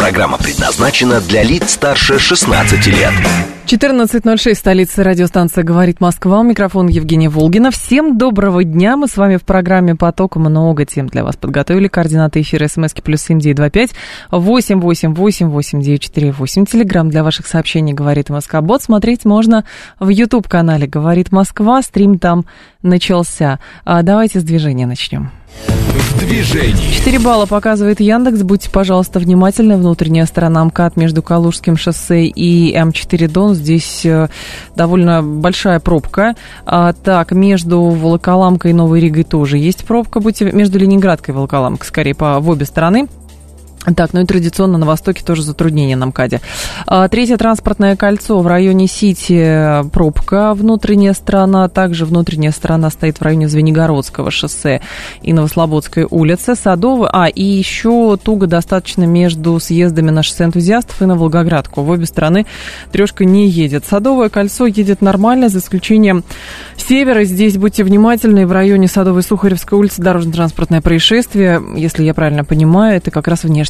Программа предназначена для лиц старше 16 лет. 14.06, столица радиостанция «Говорит Москва». У микрофона Евгения Волгина. Всем доброго дня. Мы с вами в программе «Поток». Много тем для вас подготовили. Координаты эфира смски плюс семь девять два пять восемь восемь восемь восемь девять четыре восемь. Телеграмм для ваших сообщений «Говорит Москва». Бот смотреть можно в YouTube-канале «Говорит Москва». Стрим там начался. А давайте с движения начнем. В движении. 4 балла показывает Яндекс. Будьте, пожалуйста, внимательны. Внутренняя сторона МКАД между Калужским шоссе и М4 Дон. Здесь э, довольно большая пробка. А, так, между Волоколамкой и Новой Ригой тоже есть пробка. Будьте между Ленинградкой и Волоколамкой, скорее, по в обе стороны. Так, ну и традиционно на востоке тоже затруднения на МКАДе. А, третье транспортное кольцо в районе Сити пробка, внутренняя сторона, также внутренняя сторона стоит в районе Звенигородского шоссе и Новослободской улицы, Садовой, а и еще туго достаточно между съездами на шоссе энтузиастов и на Волгоградку. В обе стороны трешка не едет. Садовое кольцо едет нормально, за исключением севера. Здесь будьте внимательны, в районе Садовой Сухаревской улицы дорожно-транспортное происшествие, если я правильно понимаю, это как раз внешне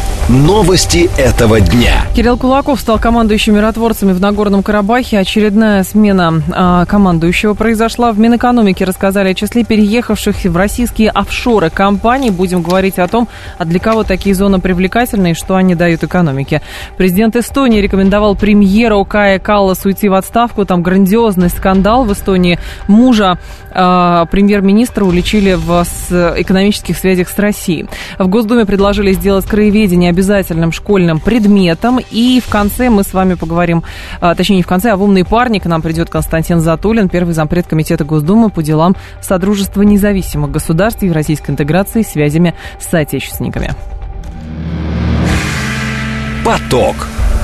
Новости этого дня. Кирилл Кулаков стал командующим миротворцами в Нагорном Карабахе. Очередная смена а, командующего произошла. В Минэкономике рассказали о числе переехавших в российские офшоры компаний. Будем говорить о том, а для кого такие зоны привлекательны и что они дают экономике. Президент Эстонии рекомендовал премьеру Кая Каллас уйти в отставку. Там грандиозный скандал в Эстонии. Мужа а, премьер-министра уличили в экономических связях с Россией. В Госдуме предложили сделать краеведение обязательным школьным предметом. И в конце мы с вами поговорим, а, точнее не в конце, а в «Умный парни» к нам придет Константин Затулин, первый зампред Комитета Госдумы по делам Содружества независимых государств и российской интеграции связями с соотечественниками. Поток.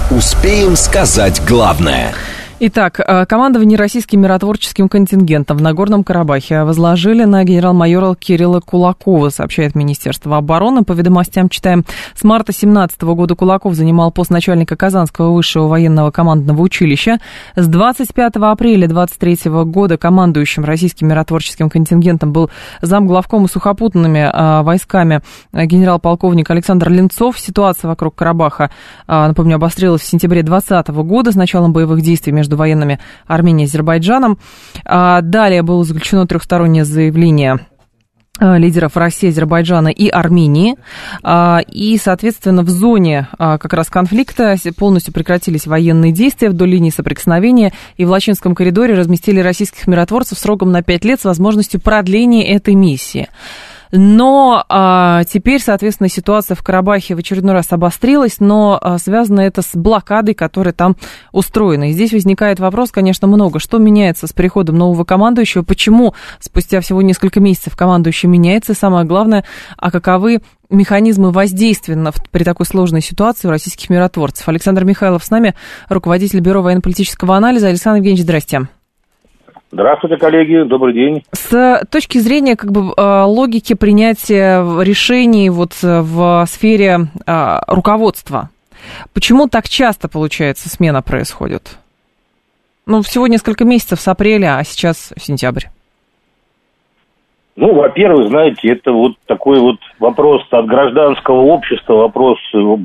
Успеем сказать главное – Итак, э, командование российским миротворческим контингентом в Нагорном Карабахе возложили на генерал-майора Кирилла Кулакова, сообщает Министерство обороны. По ведомостям читаем, с марта 2017 года Кулаков занимал пост начальника Казанского высшего военного командного училища. С 25 апреля 2023 года командующим российским миротворческим контингентом был замглавкома сухопутными э, войсками э, генерал-полковник Александр Ленцов. Ситуация вокруг Карабаха, напомню, обострилась в сентябре 2020 года с началом боевых действий между между военными Арменией и Азербайджаном. А, далее было заключено трехстороннее заявление а, лидеров России, Азербайджана и Армении. А, и, соответственно, в зоне как раз конфликта полностью прекратились военные действия вдоль линии соприкосновения, и в Лачинском коридоре разместили российских миротворцев сроком на пять лет с возможностью продления этой миссии. Но а, теперь, соответственно, ситуация в Карабахе в очередной раз обострилась, но а, связано это с блокадой, которая там устроена. И здесь возникает вопрос, конечно, много. Что меняется с приходом нового командующего? Почему спустя всего несколько месяцев командующий меняется? И самое главное, а каковы механизмы воздействия при такой сложной ситуации у российских миротворцев? Александр Михайлов с нами, руководитель Бюро военно-политического анализа. Александр Евгеньевич, здрасте. Здравствуйте, коллеги, добрый день. С точки зрения как бы э, логики принятия решений вот э, в сфере э, руководства, почему так часто, получается, смена происходит? Ну, всего несколько месяцев с апреля, а сейчас сентябрь. Ну, во-первых, знаете, это вот такой вот вопрос от гражданского общества, вопрос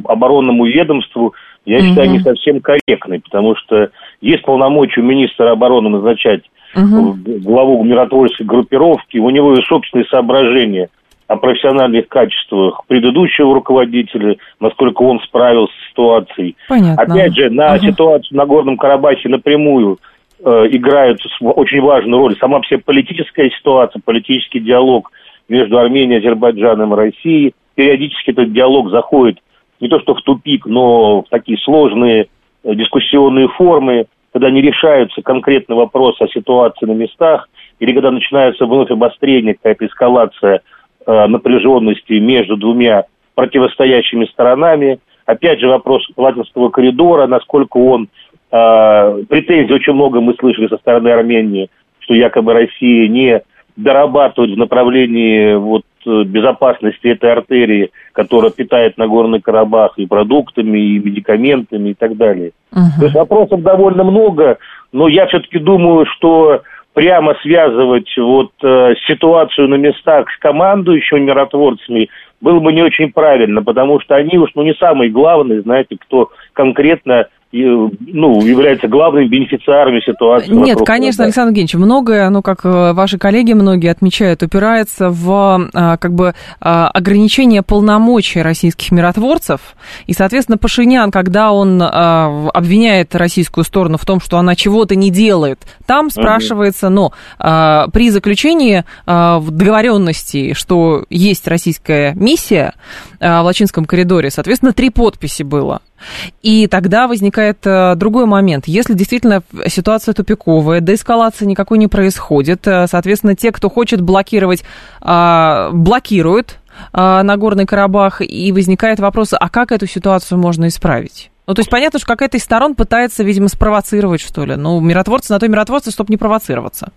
оборонному ведомству, я mm-hmm. считаю, не совсем корректный, потому что есть полномочия у министра обороны назначать угу. главу миротворческой группировки, у него и собственные соображения о профессиональных качествах предыдущего руководителя, насколько он справился с ситуацией. Понятно. Опять же, на угу. ситуацию на Горном Карабахе напрямую э, играет очень важную роль сама вся политическая ситуация, политический диалог между Арменией, Азербайджаном и Россией. Периодически этот диалог заходит не то что в тупик, но в такие сложные э, дискуссионные формы когда не решаются конкретные вопросы о ситуации на местах, или когда начинается вновь обострение, какая-то эскалация э, напряженности между двумя противостоящими сторонами. Опять же вопрос Латинского коридора, насколько он э, претензий очень много мы слышали со стороны Армении, что якобы Россия не дорабатывает в направлении вот, безопасности этой артерии, которая питает Нагорный Карабах и продуктами, и медикаментами и так далее. Uh-huh. То есть вопросов довольно много, но я все-таки думаю, что прямо связывать вот э, ситуацию на местах с командующими миротворцами было бы не очень правильно, потому что они уж ну, не самые главные, знаете, кто конкретно ну, является главным бенефициарами ситуации. Нет, конечно, Александр Евгеньевич, многое, ну, как э, ваши коллеги многие отмечают, упирается в а, как бы а, ограничение полномочий российских миротворцев. И, соответственно, Пашинян, когда он а, обвиняет российскую сторону в том, что она чего-то не делает, там спрашивается, но ну, при заключении договоренности, что есть российская миссия в Лачинском коридоре, соответственно, три подписи было. И тогда возникает э, другой момент. Если действительно ситуация тупиковая, деэскалации никакой не происходит, э, соответственно, те, кто хочет блокировать, а, блокируют а, Нагорный Карабах, и возникает вопрос, а как эту ситуацию можно исправить? Ну, то есть понятно, что какая-то из сторон пытается, видимо, спровоцировать, что ли. Ну, миротворцы на то миротворцы, чтобы не провоцироваться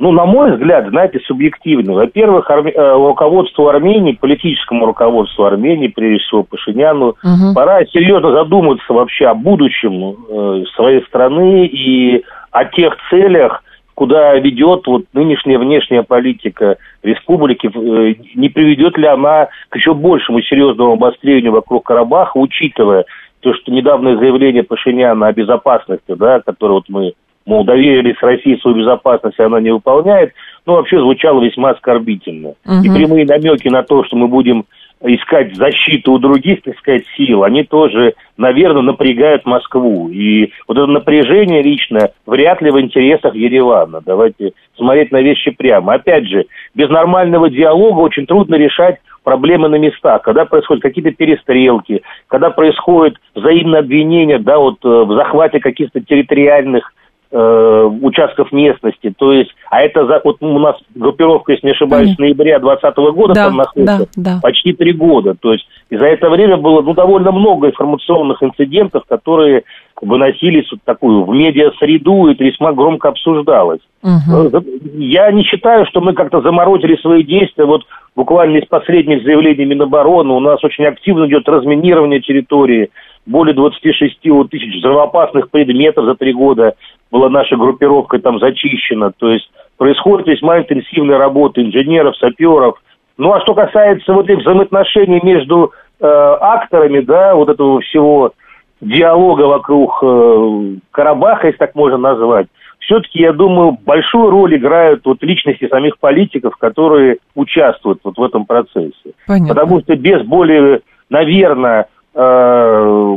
ну, на мой взгляд, знаете, субъективно. Во-первых, арме... Э, руководству Армении, политическому руководству Армении, прежде всего Пашиняну, угу. пора серьезно задуматься вообще о будущем э, своей страны и о тех целях, куда ведет вот нынешняя внешняя политика республики, э, не приведет ли она к еще большему серьезному обострению вокруг Карабаха, учитывая то, что недавнее заявление Пашиняна о безопасности, да, которое вот мы мол, доверились России свою безопасность, и она не выполняет, ну, вообще звучало весьма оскорбительно. Угу. И прямые намеки на то, что мы будем искать защиту у других, так сказать, сил, они тоже, наверное, напрягают Москву. И вот это напряжение лично вряд ли в интересах Еревана. Давайте смотреть на вещи прямо. Опять же, без нормального диалога очень трудно решать проблемы на местах, когда происходят какие-то перестрелки, когда происходит взаимное обвинение, да, вот э, в захвате каких-то территориальных э, участков местности. То есть, а это за, вот у нас группировка, если не ошибаюсь, с ноября 2020 года да, там находится да, да. почти три года. То есть, и за это время было ну, довольно много информационных инцидентов, которые выносились вот такую в медиа-среду, и это весьма громко обсуждалось. Угу. Я не считаю, что мы как-то заморозили свои действия. Вот буквально из последних заявлений Минобороны у нас очень активно идет разминирование территории. Более 26 тысяч взрывоопасных предметов за три года была наша группировка там зачищена. То есть происходит весьма интенсивная работа инженеров, саперов. Ну а что касается вот этих взаимоотношений между э, акторами, да, вот этого всего диалога вокруг э, Карабаха, если так можно назвать, все-таки, я думаю, большую роль играют вот личности самих политиков, которые участвуют вот в этом процессе. Понятно. Потому что без более, наверное, э,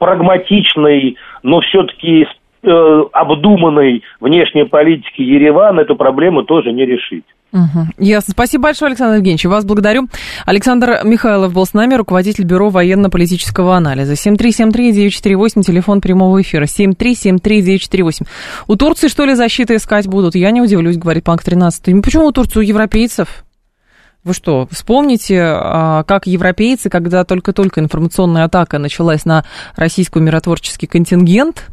прагматичной, но все-таки э, обдуманной внешней политики Еревана эту проблему тоже не решить. Угу. Ясно. Спасибо большое, Александр Евгеньевич. Вас благодарю. Александр Михайлов был с нами, руководитель Бюро военно-политического анализа. 7373948, телефон прямого эфира. 7373948. У Турции, что ли, защиты искать будут? Я не удивлюсь, говорит Панк 13. Ну, почему у Турции у европейцев? Вы что, вспомните, а, как европейцы, когда только-только информационная атака началась на российский миротворческий контингент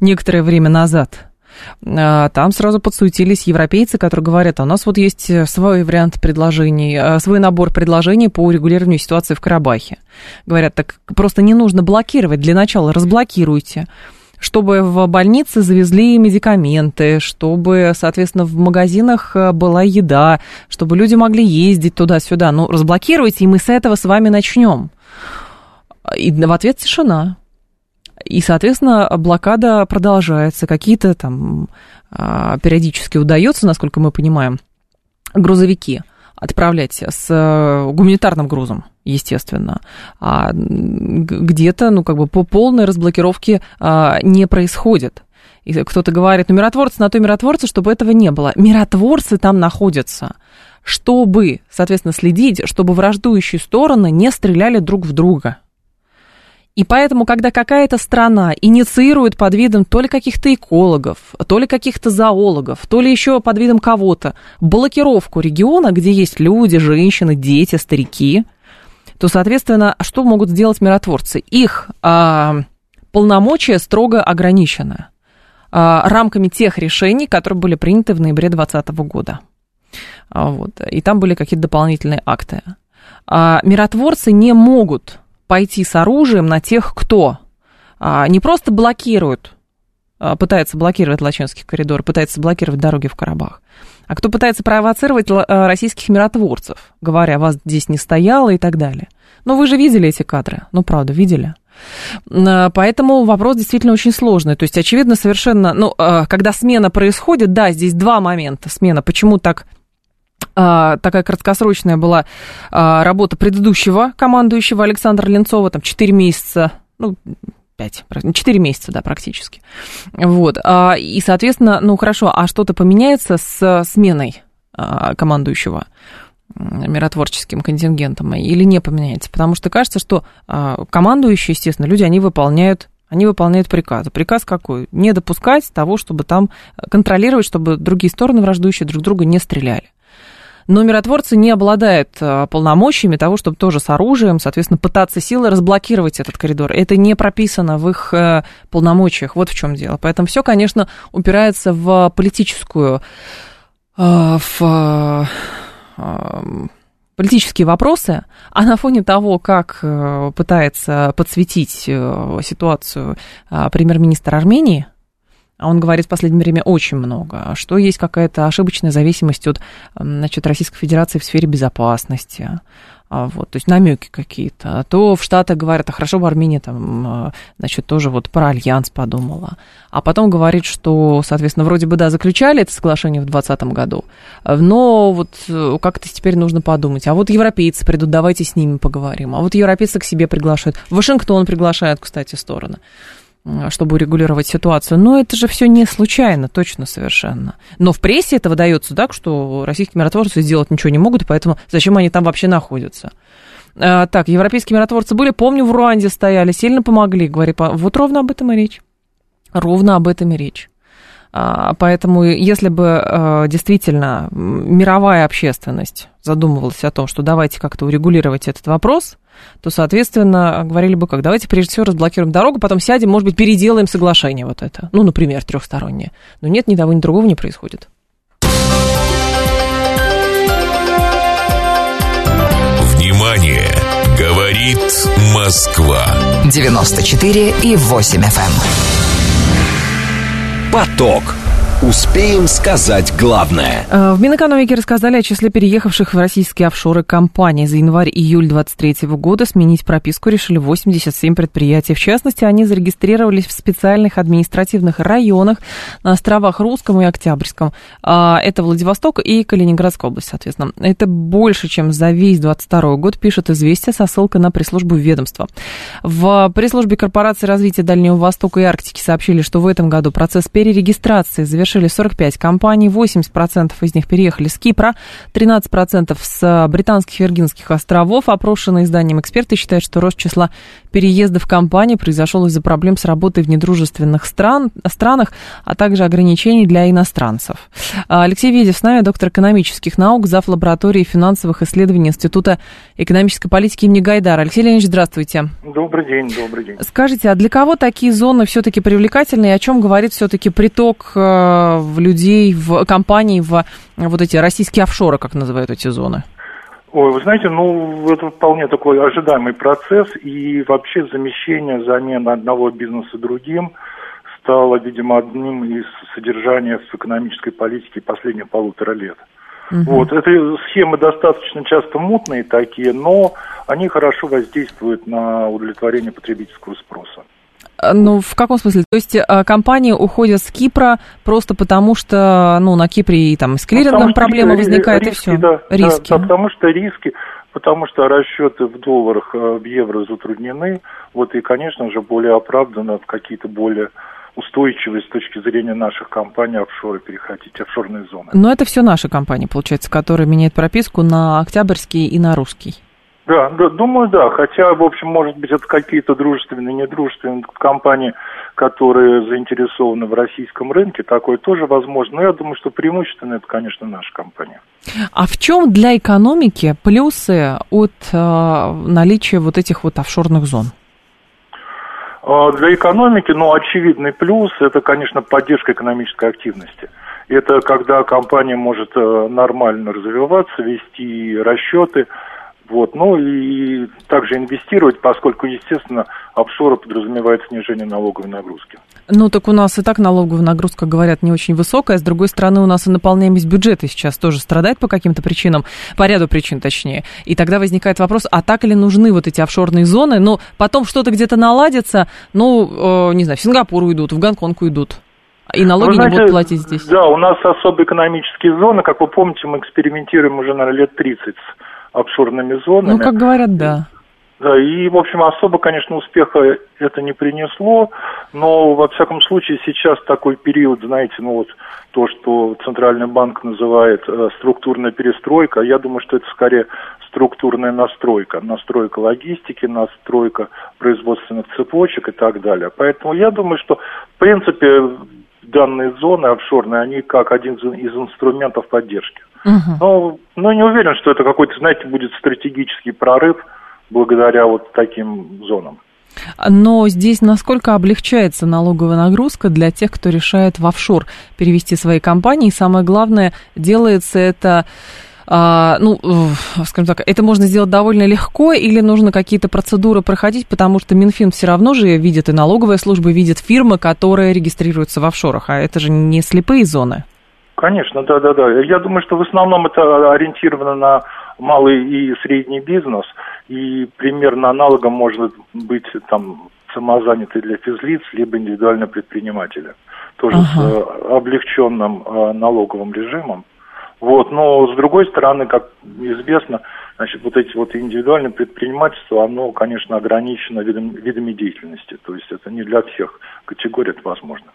некоторое время назад, а, там сразу подсуетились европейцы, которые говорят, а у нас вот есть свой вариант предложений, а, свой набор предложений по урегулированию ситуации в Карабахе. Говорят, так просто не нужно блокировать, для начала разблокируйте чтобы в больнице завезли медикаменты, чтобы, соответственно, в магазинах э, была еда, чтобы люди могли ездить туда-сюда. Ну, разблокируйте, и мы с этого с вами начнем. И в ответ тишина. И, соответственно, блокада продолжается. Какие-то там а, периодически удается, насколько мы понимаем, грузовики отправлять с э, гуманитарным грузом, естественно. А где-то, ну, как бы по полной разблокировке а, не происходит. И кто-то говорит, ну, миротворцы на то миротворцы, чтобы этого не было. Миротворцы там находятся, чтобы, соответственно, следить, чтобы враждующие стороны не стреляли друг в друга. И поэтому, когда какая-то страна инициирует под видом то ли каких-то экологов, то ли каких-то зоологов, то ли еще под видом кого-то блокировку региона, где есть люди, женщины, дети, старики, то, соответственно, что могут сделать миротворцы? Их а, полномочия строго ограничены рамками тех решений, которые были приняты в ноябре 2020 года. Вот. И там были какие-то дополнительные акты. Миротворцы не могут пойти с оружием на тех, кто не просто блокирует, пытается блокировать Лачинский коридор, пытается блокировать дороги в Карабах, а кто пытается провоцировать российских миротворцев, говоря, вас здесь не стояло и так далее. Но вы же видели эти кадры, ну правда, видели. Поэтому вопрос действительно очень сложный. То есть, очевидно, совершенно, ну, когда смена происходит, да, здесь два момента смена. Почему так такая краткосрочная была работа предыдущего командующего Александра Ленцова, там 4 месяца, ну, 5, 4 месяца, да, практически. Вот. И, соответственно, ну, хорошо, а что-то поменяется с сменой командующего? миротворческим контингентом или не поменяется? Потому что кажется, что а, командующие, естественно, люди, они выполняют они выполняют приказы. Приказ какой? Не допускать того, чтобы там контролировать, чтобы другие стороны враждующие друг друга не стреляли. Но миротворцы не обладают а, полномочиями того, чтобы тоже с оружием, соответственно, пытаться силой разблокировать этот коридор. Это не прописано в их э, полномочиях. Вот в чем дело. Поэтому все, конечно, упирается в политическую, э, в политические вопросы, а на фоне того, как э, пытается подсветить э, ситуацию а, премьер-министр Армении, а он говорит в последнее время очень много, что есть какая-то ошибочная зависимость от значит, Российской Федерации в сфере безопасности, а, вот, то есть намеки какие-то, то в Штатах говорят, а хорошо, в Армении там, а, значит, тоже вот про альянс подумала, а потом говорит, что, соответственно, вроде бы, да, заключали это соглашение в 2020 году, но вот э, как-то теперь нужно подумать, а вот европейцы придут, давайте с ними поговорим, а вот европейцы к себе приглашают, Вашингтон приглашает, кстати, стороны чтобы урегулировать ситуацию. Но это же все не случайно, точно совершенно. Но в прессе это выдается так, что российские миротворцы сделать ничего не могут, поэтому зачем они там вообще находятся? А, так, европейские миротворцы были, помню, в Руанде стояли, сильно помогли, говорит, вот ровно об этом и речь. Ровно об этом и речь. А, поэтому, если бы а, действительно мировая общественность задумывалась о том, что давайте как-то урегулировать этот вопрос, то, соответственно, говорили бы, как давайте прежде всего разблокируем дорогу, потом сядем, может быть, переделаем соглашение вот это. Ну, например, трехстороннее. Но нет, ни того, ни другого не происходит. Внимание! Говорит Москва. 94 и 8 FM. Эм. Поток. Успеем сказать главное. Э, в Минэкономике рассказали о числе переехавших в российские офшоры компаний. За январь-июль 2023 года сменить прописку решили 87 предприятий. В частности, они зарегистрировались в специальных административных районах на островах Русском и Октябрьском. А, это Владивосток и Калининградская область, соответственно. Это больше, чем за весь 2022 год, пишет «Известия» со ссылкой на пресс-службу ведомства. В пресс-службе корпорации развития Дальнего Востока и Арктики сообщили, что в этом году процесс перерегистрации завершился совершили 45 компаний, 80% из них переехали с Кипра, 13% с британских Виргинских островов. Опрошенные изданием эксперты считают, что рост числа переездов компаний произошел из-за проблем с работой в недружественных стран, странах, а также ограничений для иностранцев. Алексей Ведев с нами, доктор экономических наук, зав. лаборатории финансовых исследований Института экономической политики имени Гайдара. Алексей Леонидович, здравствуйте. Добрый день, добрый день. Скажите, а для кого такие зоны все-таки привлекательны, и о чем говорит все-таки приток э, в людей, в компании, в вот эти российские офшоры, как называют эти зоны? Ой, вы знаете, ну, это вполне такой ожидаемый процесс, и вообще замещение, замена одного бизнеса другим стало, видимо, одним из содержания в экономической политике последних полутора лет. Угу. Вот, это схемы достаточно часто мутные такие, но они хорошо воздействуют на удовлетворение потребительского спроса. Э, ну, в каком смысле? То есть э, компании уходят с Кипра просто потому, что ну, на Кипре и там с клирингом проблема возникает, риски, и все. Да, риски. Да, да, потому что риски, потому что расчеты в долларах, э, в евро затруднены. Вот и, конечно же, более оправданно в какие-то более устойчивые с точки зрения наших компаний офшоры переходить, офшорные зоны. Но это все наши компании, получается, которые меняют прописку на октябрьский и на русский. Да, да, думаю, да. Хотя, в общем, может быть, это какие-то дружественные, недружественные компании, которые заинтересованы в российском рынке. Такое тоже возможно. Но я думаю, что преимущественно это, конечно, наша компания. А в чем для экономики плюсы от э, наличия вот этих вот офшорных зон? А, для экономики, ну, очевидный плюс – это, конечно, поддержка экономической активности. Это когда компания может э, нормально развиваться, вести расчеты, вот, ну и также инвестировать, поскольку, естественно, офшоры подразумевает снижение налоговой нагрузки. Ну, так у нас и так налоговая нагрузка, говорят, не очень высокая. С другой стороны, у нас и наполняемость бюджета сейчас тоже страдает по каким-то причинам, по ряду причин точнее. И тогда возникает вопрос, а так ли нужны вот эти офшорные зоны? Ну, потом что-то где-то наладится, ну, э, не знаю, в Сингапур уйдут, в Гонконг уйдут. И налоги знаете, не будут платить здесь. Да, у нас особые экономические зоны. Как вы помните, мы экспериментируем уже, наверное, лет 30 офшорными зонами. Ну, как говорят, да. Да, и, в общем, особо, конечно, успеха это не принесло, но, во всяком случае, сейчас такой период, знаете, ну вот то, что Центральный банк называет э, структурная перестройка, я думаю, что это скорее структурная настройка, настройка логистики, настройка производственных цепочек и так далее. Поэтому я думаю, что, в принципе, данные зоны офшорные, они как один из инструментов поддержки. Угу. Но, но не уверен, что это какой-то, знаете, будет стратегический прорыв благодаря вот таким зонам. Но здесь насколько облегчается налоговая нагрузка для тех, кто решает в офшор перевести свои компании? И самое главное, делается это а, ну, скажем так, это можно сделать довольно легко или нужно какие-то процедуры проходить, потому что Минфин все равно же видит и налоговая служба видит фирмы, которые регистрируются в офшорах, а это же не слепые зоны. Конечно, да, да, да. Я думаю, что в основном это ориентировано на малый и средний бизнес, и примерно аналогом может быть там самозанятый для физлиц, либо индивидуальные предприниматели, тоже ага. с э, облегченным э, налоговым режимом. Вот, но с другой стороны, как известно, значит, вот эти вот индивидуальные предпринимательства, оно, конечно, ограничено видом, видами деятельности. То есть это не для всех категорий это возможно.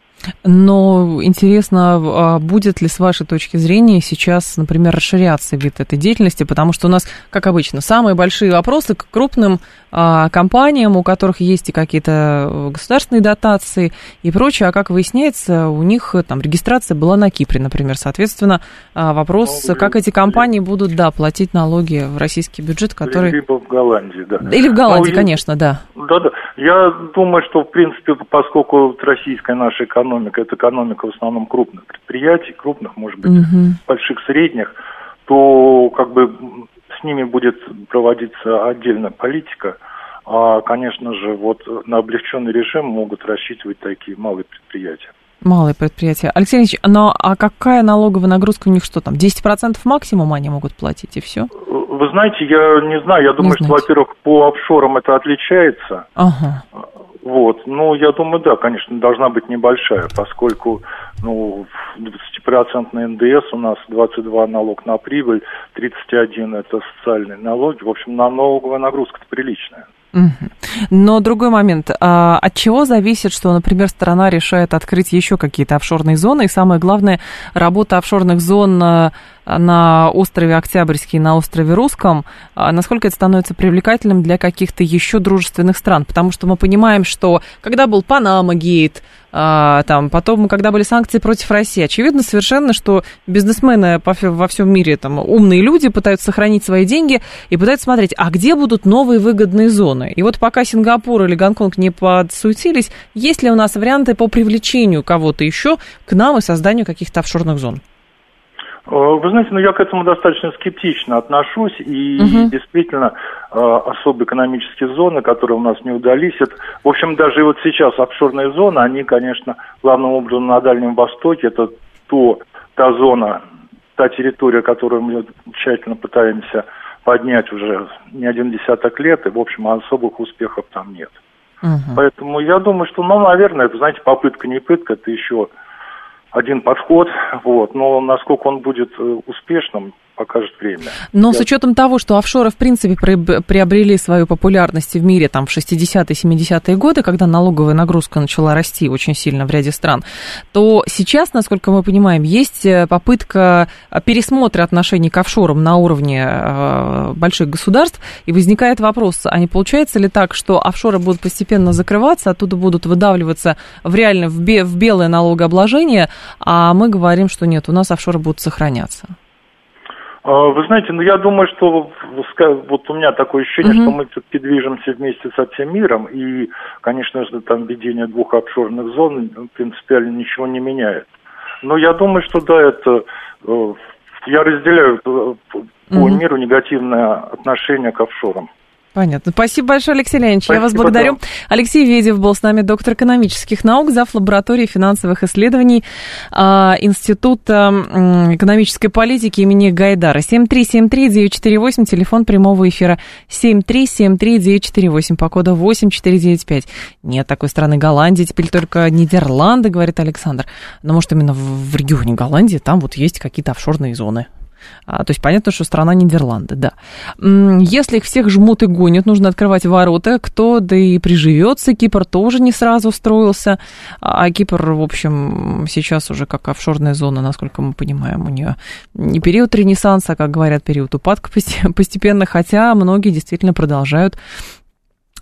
Но интересно, а будет ли с вашей точки зрения сейчас, например, расширяться вид этой деятельности, потому что у нас, как обычно, самые большие вопросы к крупным а, компаниям, у которых есть и какие-то э, государственные дотации и прочее, а как выясняется, у них э, там регистрация была на Кипре, например, соответственно, а, вопрос, ну, как эти компании будут, да, платить налоги в российский бюджет, который... Либо в Голландии, да. Или в Голландии, ну, конечно, да. Да, да. Я думаю, что, в принципе, поскольку российская наша экономика, это экономика в основном крупных предприятий, крупных, может быть, угу. больших, средних, то как бы с ними будет проводиться отдельная политика. А, конечно же, вот на облегченный режим могут рассчитывать такие малые предприятия. Малые предприятия. Алексей Ильич, но а какая налоговая нагрузка у них что там? 10% максимум они могут платить и все? Вы знаете, я не знаю. Я думаю, что, во-первых, по офшорам это отличается. Ага. Вот. Ну, я думаю, да, конечно, должна быть небольшая, поскольку ну, 20% НДС у нас 22 налог на прибыль, 31 это социальные налоги. В общем, налоговая нагрузка-то приличная. Но другой момент. А от чего зависит, что, например, страна решает открыть еще какие-то офшорные зоны? И самое главное, работа офшорных зон на, острове Октябрьский, на острове Русском, а насколько это становится привлекательным для каких-то еще дружественных стран? Потому что мы понимаем, что когда был Панама Гейт, а, там, потом, когда были санкции против России, очевидно совершенно, что бизнесмены во всем мире, там, умные люди пытаются сохранить свои деньги и пытаются смотреть, а где будут новые выгодные зоны. И вот пока Сингапур или Гонконг не подсуетились, есть ли у нас варианты по привлечению кого-то еще к нам и созданию каких-то офшорных зон? Э, вы знаете, ну я к этому достаточно скептично отношусь, и угу. действительно э, особые экономические зоны, которые у нас не удались, это, в общем, даже вот сейчас офшорные зоны, они, конечно, главным образом на Дальнем Востоке, это то, та зона, та территория, которую мы тщательно пытаемся поднять уже не один десяток лет, и, в общем, особых успехов там нет. Угу. Поэтому я думаю, что, ну, наверное, это, знаете, попытка не пытка, это еще один подход, вот, но насколько он будет э, успешным, покажет время. Но Я... с учетом того, что офшоры, в принципе, приобрели свою популярность в мире там, в 60-е, 70-е годы, когда налоговая нагрузка начала расти очень сильно в ряде стран, то сейчас, насколько мы понимаем, есть э, попытка пересмотра отношений к офшорам на уровне э, больших государств, и возникает вопрос, а не получается ли так, что офшоры будут постепенно закрываться, оттуда будут выдавливаться в реально в, в белое налогообложение, а мы говорим, что нет, у нас офшоры будут сохраняться? А, вы знаете, ну я думаю, что вот у меня такое ощущение, угу. что мы все-таки движемся вместе со всем миром, и, конечно же, там введение двух офшорных зон принципиально ничего не меняет. Но я думаю, что да, это э, я разделяю э, по угу. миру негативное отношение к офшорам. Понятно. Спасибо большое, Алексей Леонидович. Спасибо, Я вас благодарю. Да. Алексей Ведев был с нами, доктор экономических наук, зав. лаборатории финансовых исследований а, Института экономической политики имени Гайдара. 7373948, телефон прямого эфира 7373948, по коду 8495. Нет такой страны Голландии, теперь только Нидерланды, говорит Александр. Но может именно в регионе Голландии там вот есть какие-то офшорные зоны. А, то есть понятно, что страна Нидерланды, да. Если их всех жмут и гонят, нужно открывать ворота, кто да и приживется. Кипр тоже не сразу строился, а Кипр, в общем, сейчас уже как офшорная зона, насколько мы понимаем, у нее не период ренессанса, как говорят, период упадка постепенно, хотя многие действительно продолжают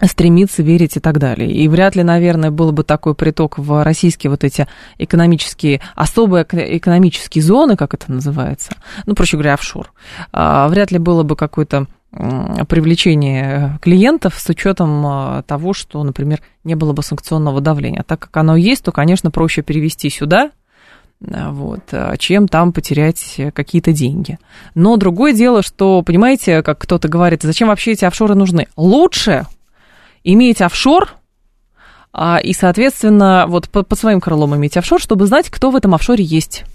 стремиться верить и так далее. И вряд ли, наверное, был бы такой приток в российские вот эти экономические, особые экономические зоны, как это называется, ну, проще говоря, офшор. А, вряд ли было бы какое-то привлечение клиентов с учетом а, того, что, например, не было бы санкционного давления. Так как оно есть, то, конечно, проще перевести сюда, а, вот, чем там потерять какие-то деньги. Но другое дело, что, понимаете, как кто-то говорит, зачем вообще эти офшоры нужны? Лучше иметь офшор, а, и, соответственно, вот под, своим крылом иметь офшор, чтобы знать, кто в этом офшоре есть.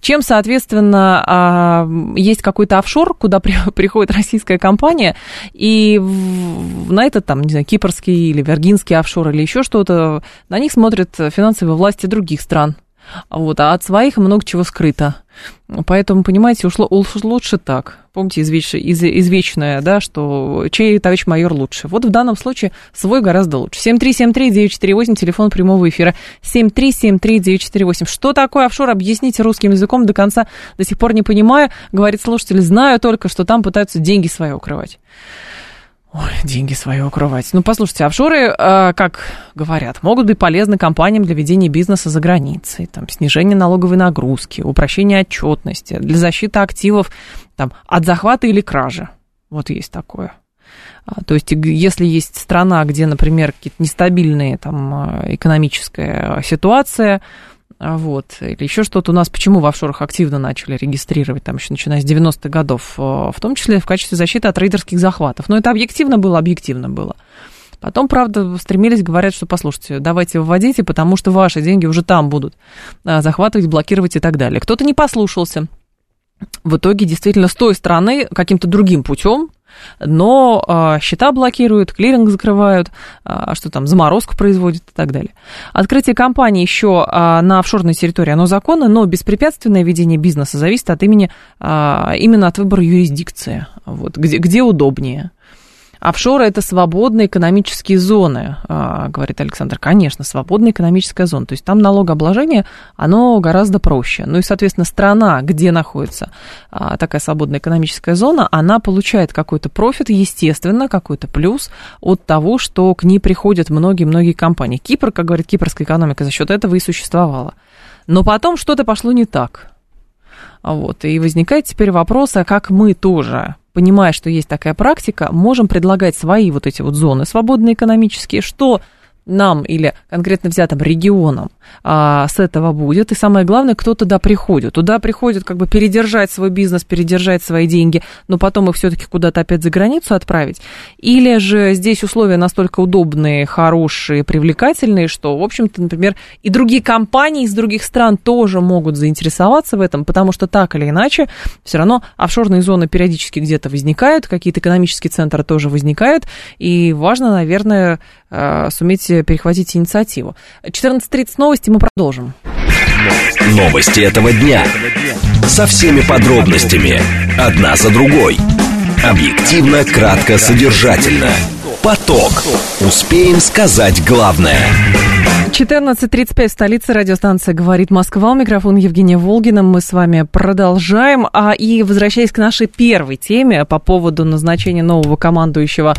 Чем, соответственно, а, есть какой-то офшор, куда при, приходит российская компания, и на этот, там, не знаю, кипрский или вергинский офшор или еще что-то, на них смотрят финансовые власти других стран. Вот, а от своих много чего скрыто. Поэтому, понимаете, ушло, лучше так. Помните извеч, из, извечное, да, что чей товарищ майор лучше. Вот в данном случае свой гораздо лучше. 7373948, телефон прямого эфира. 7373948. Что такое офшор? Объясните русским языком до конца. До сих пор не понимаю. Говорит слушатель, знаю только, что там пытаются деньги свои укрывать. Ой, деньги свои укрывать. Ну, послушайте, офшоры, э, как говорят, могут быть полезны компаниям для ведения бизнеса за границей, там, снижение налоговой нагрузки, упрощение отчетности, для защиты активов там, от захвата или кражи. Вот есть такое. А, то есть, если есть страна, где, например, какие-то нестабильные там э, экономическая ситуация, вот, или еще что-то у нас, почему в офшорах активно начали регистрировать, там еще начиная с 90-х годов, э, в том числе в качестве защиты от рейдерских захватов. Но это объективно было, объективно было. Потом, правда, стремились, говорят, что, послушайте, давайте выводите, потому что ваши деньги уже там будут а, захватывать, блокировать и так далее. Кто-то не послушался. В итоге, действительно, с той стороны каким-то другим путем но э, счета блокируют, клиринг закрывают, э, что там, заморозку производят и так далее. Открытие компании еще э, на офшорной территории, оно законно, но беспрепятственное ведение бизнеса зависит от имени, именно от выбора юрисдикции, вот, где, где удобнее. Офшоры – это свободные экономические зоны, а, говорит Александр. Конечно, свободная экономическая зона. То есть там налогообложение, оно гораздо проще. Ну и, соответственно, страна, где находится а, такая свободная экономическая зона, она получает какой-то профит, естественно, какой-то плюс от того, что к ней приходят многие-многие компании. Кипр, как говорит кипрская экономика, за счет этого и существовала. Но потом что-то пошло не так. Вот, и возникает теперь вопрос, а как мы тоже понимая, что есть такая практика, можем предлагать свои вот эти вот зоны свободные экономические, что нам или конкретно взятым регионам а, с этого будет. И самое главное, кто туда приходит. Туда приходит как бы передержать свой бизнес, передержать свои деньги, но потом их все-таки куда-то опять за границу отправить. Или же здесь условия настолько удобные, хорошие, привлекательные, что, в общем-то, например, и другие компании из других стран тоже могут заинтересоваться в этом, потому что так или иначе, все равно офшорные зоны периодически где-то возникают, какие-то экономические центры тоже возникают, и важно, наверное, э, суметь перехватить инициативу. 14.30 новости, мы продолжим. Новости этого дня. Со всеми подробностями. Одна за другой. Объективно, кратко, содержательно. Поток. Успеем сказать главное. 14.35 в столице радиостанция «Говорит Москва». У микрофона Евгения Волгина. Мы с вами продолжаем. А и возвращаясь к нашей первой теме по поводу назначения нового командующего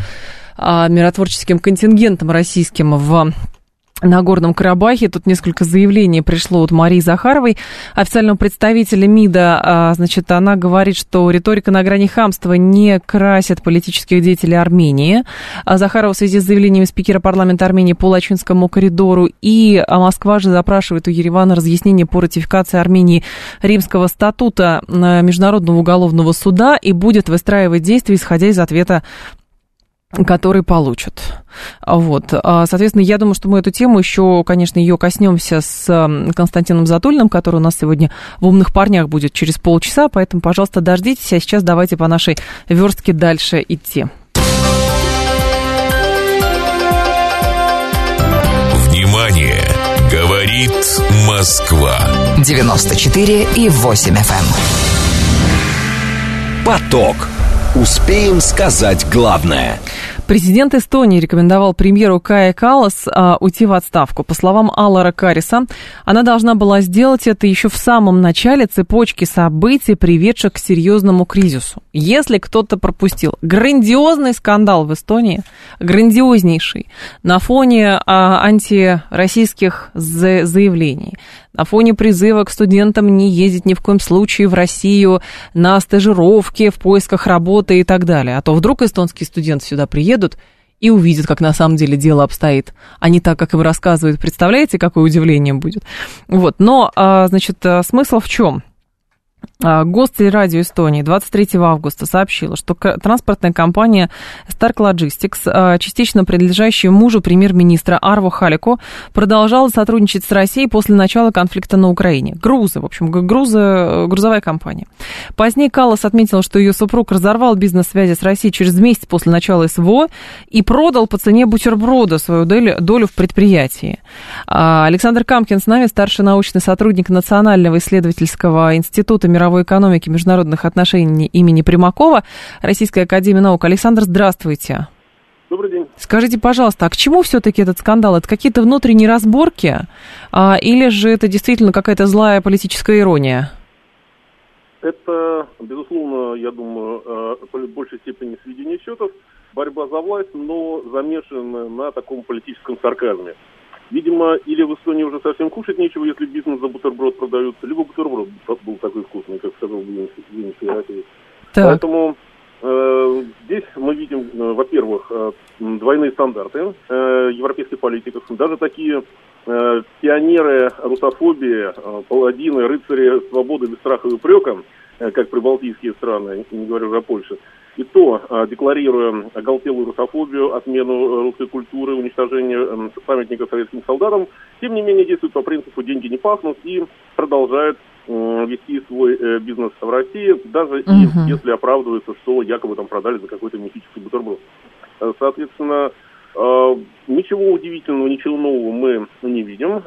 миротворческим контингентом российским в на Горном Карабахе. Тут несколько заявлений пришло от Марии Захаровой, официального представителя МИДа. А, значит, она говорит, что риторика на грани хамства не красит политических деятелей Армении. А Захарова в связи с заявлениями спикера парламента Армении по Лачинскому коридору и Москва же запрашивает у Еревана разъяснение по ратификации Армении Римского статута Международного уголовного суда и будет выстраивать действия, исходя из ответа который получат. Вот. А, соответственно, я думаю, что мы эту тему еще, конечно, ее коснемся с Константином Затульным, который у нас сегодня в «Умных парнях» будет через полчаса, поэтому, пожалуйста, дождитесь, а сейчас давайте по нашей верстке дальше идти. Внимание! Говорит Москва. 94 и 8 FM. Эм. Поток. Успеем сказать главное – Президент Эстонии рекомендовал премьеру Кая Калас а, уйти в отставку. По словам Аллара Кариса, она должна была сделать это еще в самом начале цепочки событий, приведших к серьезному кризису. Если кто-то пропустил грандиозный скандал в Эстонии, грандиознейший, на фоне а, антироссийских заявлений, на фоне призыва к студентам не ездить ни в коем случае в Россию на стажировки, в поисках работы и так далее. А то вдруг эстонские студенты сюда приедут и увидят, как на самом деле дело обстоит, а не так, как им рассказывают. Представляете, какое удивление будет? Вот, но, а, значит, а, смысл в чем? А, Гостелерадио Эстонии 23 августа сообщила, что транспортная компания Stark Logistics, а, частично принадлежащая мужу премьер-министра Арво Халико, продолжала сотрудничать с Россией после начала конфликта на Украине. Грузы, в общем, грузы, грузовая компания. Позднее Каллас отметила, что ее супруг разорвал бизнес-связи с Россией через месяц после начала СВО и продал по цене бутерброда свою долю, долю в предприятии. А, Александр Камкин с нами, старший научный сотрудник Национального исследовательского института мировой экономики и международных отношений имени Примакова, Российской академии наук. Александр, здравствуйте. Добрый день. Скажите, пожалуйста, а к чему все-таки этот скандал? Это какие-то внутренние разборки? А, или же это действительно какая-то злая политическая ирония? Это, безусловно, я думаю, э, в большей степени сведение счетов, борьба за власть, но замешанная на таком политическом сарказме. Видимо, или в Эстонии уже совсем кушать нечего, если бизнес за бутерброд продается, либо бутерброд был такой вкусный, как сказал Евгений Федорович. Поэтому э, здесь мы видим, э, во-первых, э, двойные стандарты э, европейских политиков. Даже такие э, пионеры русофобии, э, паладины, рыцари свободы без страха и упрека, э, как прибалтийские страны, не говорю уже о Польше, и то, а, декларируя оголтелую русофобию, отмену э, русской культуры, уничтожение эм, памятников советским солдатам, тем не менее действует по принципу «деньги не пахнут» и продолжает вести свой э, бизнес в России, даже и если оправдывается, что якобы там продали за какой-то мифический бутерброд. Э, соответственно, ничего удивительного, ничего нового мы не видим.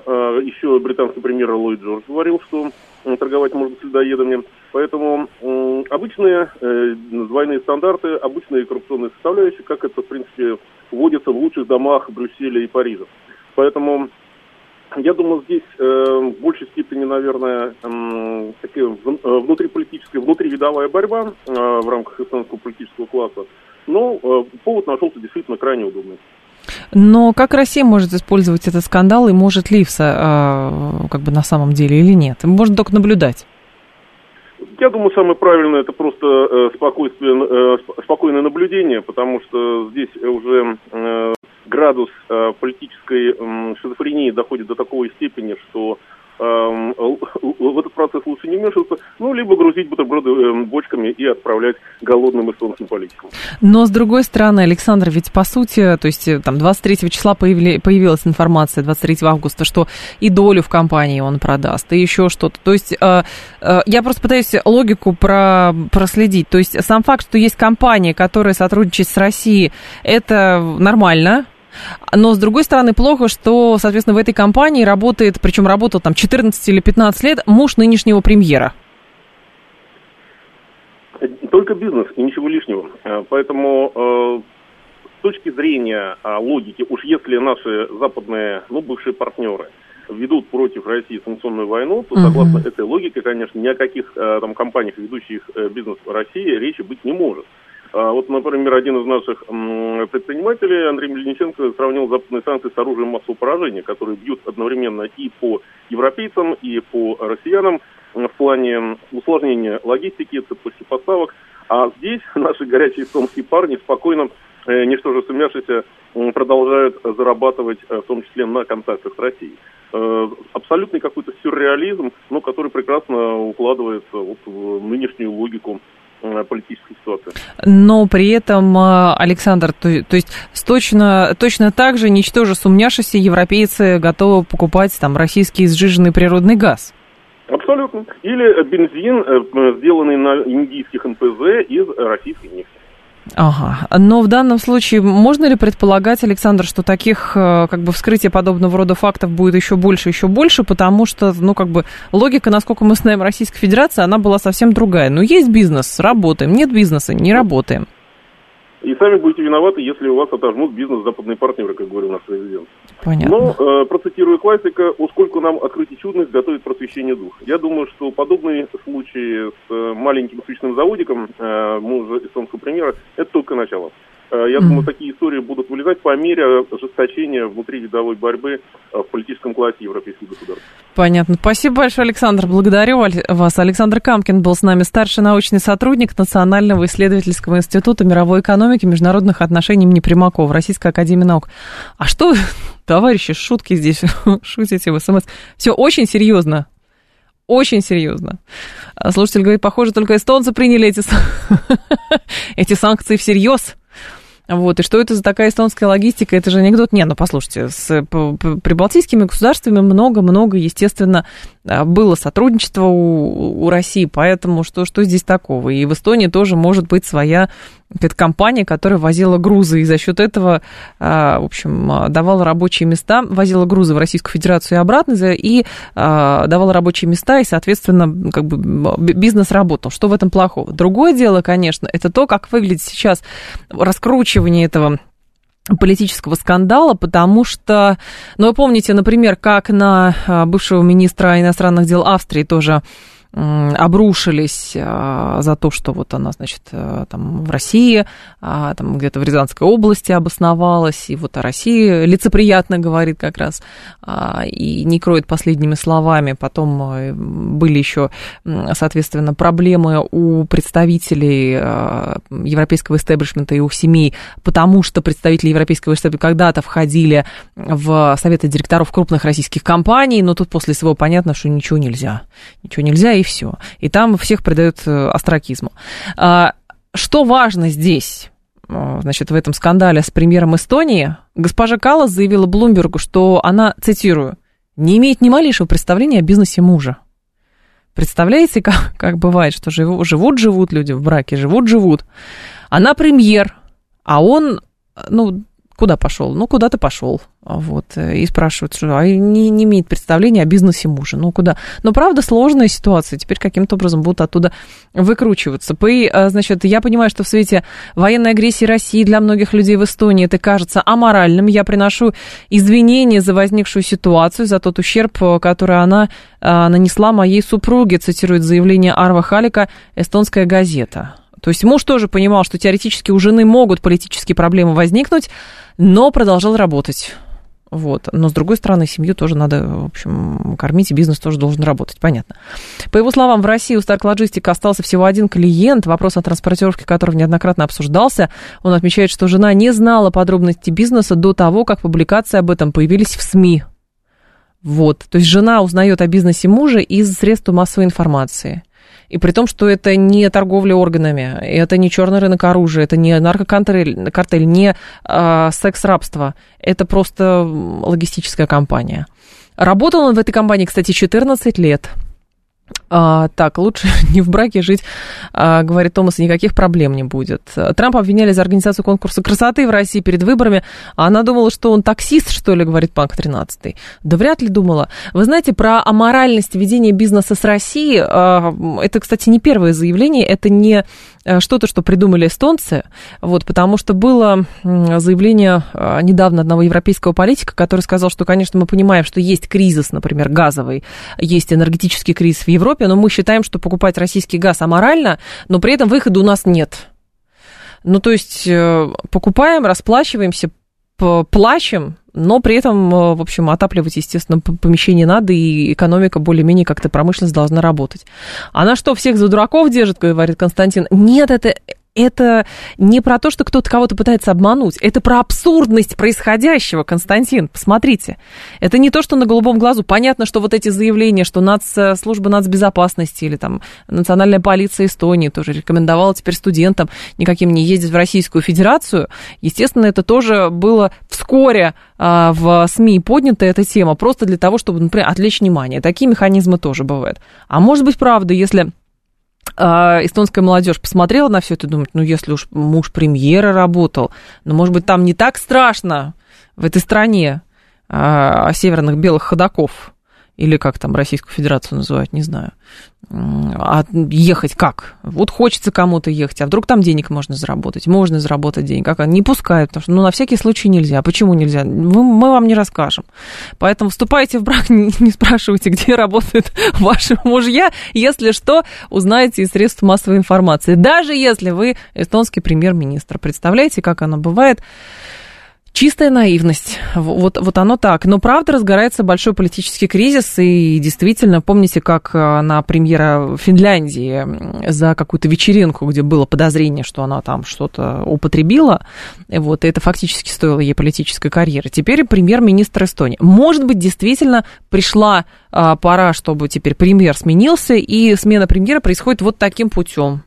Еще британский премьер Ллойд Джордж говорил, что торговать можно с людоедами. Поэтому э, обычные э, двойные стандарты, обычные коррупционные составляющие, как это, в принципе, вводится в лучших домах Брюсселя и Парижа. Поэтому я думаю, здесь э, в большей степени, наверное, э, такая внутриполитическая, внутривидовая борьба э, в рамках эстонского политического класса. Но э, повод нашелся действительно крайне удобный. Но как Россия может использовать этот скандал и может ли э, как бы на самом деле или нет? Можно только наблюдать. Я думаю, самое правильное это просто э, спокойствие, э, спокойное наблюдение, потому что здесь уже э, градус политической шизофрении доходит до такой степени, что в этот процесс лучше не вмешиваться, ну, либо грузить бутерброды эм, бочками и отправлять голодным эстонским политикам. Но, с другой стороны, Александр, ведь по сути, то есть э, там 23 числа появили, появилась информация, 23 августа, что и долю в компании он продаст, и еще что-то. То есть э, э, я просто пытаюсь логику про, проследить. То есть сам факт, что есть компания, которая сотрудничает с Россией, это нормально, но, с другой стороны, плохо, что, соответственно, в этой компании работает, причем работал там 14 или 15 лет, муж нынешнего премьера. Только бизнес и ничего лишнего. Э, поэтому э, с точки зрения э, логики, уж если наши западные, ну, бывшие партнеры ведут против России санкционную войну, то, согласно uh-huh. этой логике, конечно, ни о каких там компаниях, ведущих бизнес в России, речи быть не может. А вот, например, один из наших предпринимателей, Андрей Мельниченко, сравнил западные санкции с оружием массового поражения, которые бьют одновременно и по европейцам, и по россиянам в плане усложнения логистики, цепочки поставок. А здесь наши горячие эстонские парни спокойно, э, ничтоже сумевшиеся, продолжают зарабатывать, э, в том числе на контактах с Россией. Э, абсолютный какой-то сюрреализм, но который прекрасно укладывается вот в нынешнюю логику политической ситуации. Но при этом, Александр, то, то есть точно, точно так же, ничтоже сумняшися, европейцы готовы покупать там российский сжиженный природный газ. Абсолютно. Или бензин, э, сделанный на индийских НПЗ из российской нефти. Ага. Но в данном случае можно ли предполагать, Александр, что таких э, как бы вскрытия подобного рода фактов будет еще больше, еще больше, потому что, ну, как бы логика, насколько мы знаем, Российской Федерации, она была совсем другая. Ну, есть бизнес, работаем, нет бизнеса, не работаем. И сами будете виноваты, если у вас отожмут бизнес западные партнеры, как говорил наш президент. Понятно. Но, э, процитируя классика, «Усколько нам открытий чудных готовит просвещение духа». Я думаю, что подобные случаи с э, маленьким свечным заводиком, э, мы уже эстонского примера, это только начало. Э, я думаю, такие истории будут вылезать по мере ожесточения внутри видовой борьбы э, в политическом классе европейских государств. Понятно. Спасибо большое, Александр. Благодарю вас. Александр Камкин был с нами, старший научный сотрудник Национального исследовательского института мировой экономики и международных отношений имени Примакова, Российской академии наук. А что, товарищи, шутки здесь, шутите в СМС. Все очень серьезно. Очень серьезно. Слушатель говорит, похоже, только эстонцы приняли эти, эти санкции всерьез. Вот, и что это за такая эстонская логистика? Это же анекдот. Не, ну послушайте, с прибалтийскими государствами много-много, естественно, было сотрудничество у, у России, поэтому что, что здесь такого? И в Эстонии тоже может быть своя это компания, которая возила грузы, и за счет этого, а, в общем, а, давала рабочие места, возила грузы в Российскую Федерацию и обратно, и давала рабочие места, и, соответственно, как бы бизнес работал. Что в этом плохого? Другое дело, конечно, это то, как выглядит сейчас раскручивание этого политического скандала, потому что, ну, вы помните, например, как на бывшего министра иностранных дел Австрии тоже обрушились а, за то, что вот она, значит, э, там в России, а, там где-то в Рязанской области обосновалась, и вот о России лицеприятно говорит как раз, а, и не кроет последними словами. Потом э, были еще, соответственно, проблемы у представителей европейского истеблишмента и у семей, потому что представители европейского истеблишмента когда-то входили в советы директоров крупных российских компаний, но тут после всего понятно, что ничего нельзя. Ничего нельзя, и все. И там всех придают э, астракизму. А, что важно здесь? Э, значит, в этом скандале с премьером Эстонии, госпожа Калас заявила Блумбергу, что она, цитирую, не имеет ни малейшего представления о бизнесе мужа. Представляете, как, как бывает, что живут-живут люди в браке, живут-живут. Она премьер, а он, ну, куда пошел? Ну, куда ты пошел? Вот, и спрашивают, что а не, не имеет представления о бизнесе мужа. Ну, куда? Но, правда, сложная ситуация. Теперь каким-то образом будут оттуда выкручиваться. По, а, значит, я понимаю, что в свете военной агрессии России для многих людей в Эстонии это кажется аморальным. Я приношу извинения за возникшую ситуацию, за тот ущерб, который она а, нанесла моей супруге, цитирует заявление Арва Халика, эстонская газета. То есть муж тоже понимал, что теоретически у жены могут политические проблемы возникнуть, но продолжал работать. Вот. Но, с другой стороны, семью тоже надо, в общем, кормить, и бизнес тоже должен работать, понятно. По его словам, в России у Stark остался всего один клиент, вопрос о транспортировке которого неоднократно обсуждался. Он отмечает, что жена не знала подробностей бизнеса до того, как публикации об этом появились в СМИ. Вот. То есть жена узнает о бизнесе мужа из средств массовой информации. И при том, что это не торговля органами, это не черный рынок оружия, это не наркокартель, картель, не э, секс-рабство. Это просто логистическая компания. Работал он в этой компании, кстати, 14 лет. А, так, лучше не в браке жить, а, говорит Томас, никаких проблем не будет. Трамп обвиняли за организацию конкурса красоты в России перед выборами, а она думала, что он таксист, что ли, говорит Панк 13. Да вряд ли думала. Вы знаете, про аморальность ведения бизнеса с Россией, а, это, кстати, не первое заявление, это не что-то, что придумали эстонцы, вот, потому что было заявление э, недавно одного европейского политика, который сказал, что, конечно, мы понимаем, что есть кризис, например, газовый, есть энергетический кризис в Европе, но мы считаем, что покупать российский газ аморально, но при этом выхода у нас нет. Ну, то есть э, покупаем, расплачиваемся, плачем, но при этом, э, в общем, отапливать, естественно, помещение надо, и экономика более-менее как-то промышленность должна работать. Она что, всех за дураков держит, говорит Константин? Нет, это, это не про то, что кто-то кого-то пытается обмануть, это про абсурдность происходящего, Константин, посмотрите. Это не то, что на голубом глазу. Понятно, что вот эти заявления, что нац, служба нацбезопасности или там национальная полиция Эстонии тоже рекомендовала теперь студентам никаким не ездить в Российскую Федерацию, естественно, это тоже было вскоре а, в СМИ поднята эта тема, просто для того, чтобы, например, отвлечь внимание. Такие механизмы тоже бывают. А может быть, правда, если эстонская молодежь посмотрела на все это и думает, ну, если уж муж премьера работал, ну, может быть, там не так страшно в этой стране а, северных белых ходаков или как там Российскую Федерацию называют, не знаю. А ехать как? Вот хочется кому-то ехать, а вдруг там денег можно заработать? Можно заработать денег. Как? Не пускают, потому что ну, на всякий случай нельзя. Почему нельзя? Мы, мы вам не расскажем. Поэтому вступайте в брак, не, не спрашивайте, где работают ваши мужья. Если что, узнаете из средств массовой информации. Даже если вы эстонский премьер-министр. Представляете, как оно бывает? Чистая наивность. Вот, вот оно так. Но правда разгорается большой политический кризис. И действительно, помните, как э, на премьера Финляндии за какую-то вечеринку, где было подозрение, что она там что-то употребила, вот, и это фактически стоило ей политической карьеры. Теперь премьер-министр Эстонии. Может быть, действительно пришла а, пора, чтобы теперь премьер сменился, и смена премьера происходит вот таким путем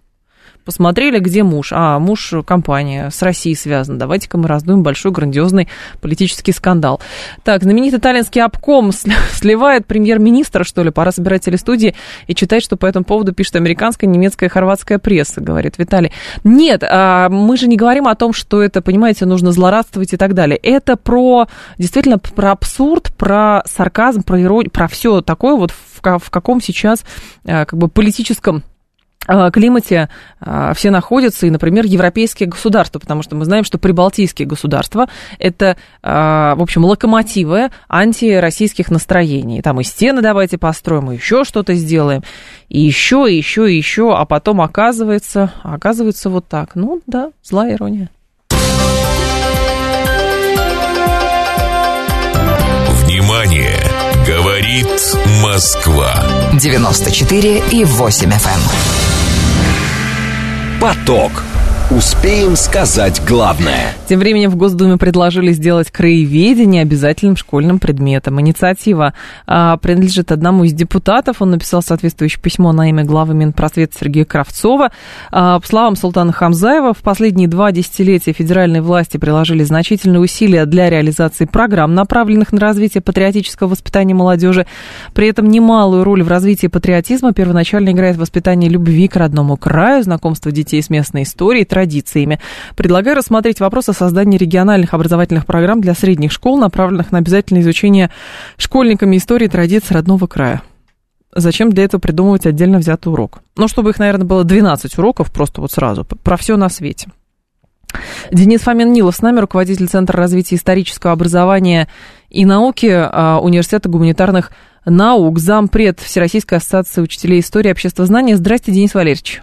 посмотрели, где муж. А, муж компания с Россией связана. Давайте-ка мы раздуем большой грандиозный политический скандал. Так, знаменитый итальянский обком сливает премьер-министра, что ли? Пора собирать телестудии и читать, что по этому поводу пишет американская, немецкая, хорватская пресса, говорит Виталий. Нет, а, мы же не говорим о том, что это, понимаете, нужно злорадствовать и так далее. Это про, действительно, про абсурд, про сарказм, про иронию, про все такое вот в, каком сейчас а, как бы политическом климате э, все находятся, и, например, европейские государства, потому что мы знаем, что прибалтийские государства – это, э, в общем, локомотивы антироссийских настроений. Там и стены давайте построим, и еще что-то сделаем, и еще, и еще, и еще, а потом оказывается, оказывается вот так. Ну да, злая ирония. Внимание! Говорит Москва. 94 и 8 FM. Поток. Успеем сказать главное. Тем временем в Госдуме предложили сделать краеведение обязательным школьным предметом. Инициатива а, принадлежит одному из депутатов. Он написал соответствующее письмо на имя главы Минпросвета Сергея Кравцова. А, по словам Султана Хамзаева, в последние два десятилетия федеральные власти приложили значительные усилия для реализации программ, направленных на развитие патриотического воспитания молодежи. При этом немалую роль в развитии патриотизма первоначально играет воспитание любви к родному краю, знакомство детей с местной историей, традициями. Предлагаю рассмотреть вопрос о создании региональных образовательных программ для средних школ, направленных на обязательное изучение школьниками истории и традиций родного края. Зачем для этого придумывать отдельно взятый урок? Ну, чтобы их, наверное, было 12 уроков просто вот сразу, про все на свете. Денис Фомин-Нилов с нами, руководитель Центра развития исторического образования и науки а, Университета гуманитарных наук, зампред Всероссийской ассоциации учителей истории и обществознания. Здравствуйте, Денис Валерьевич.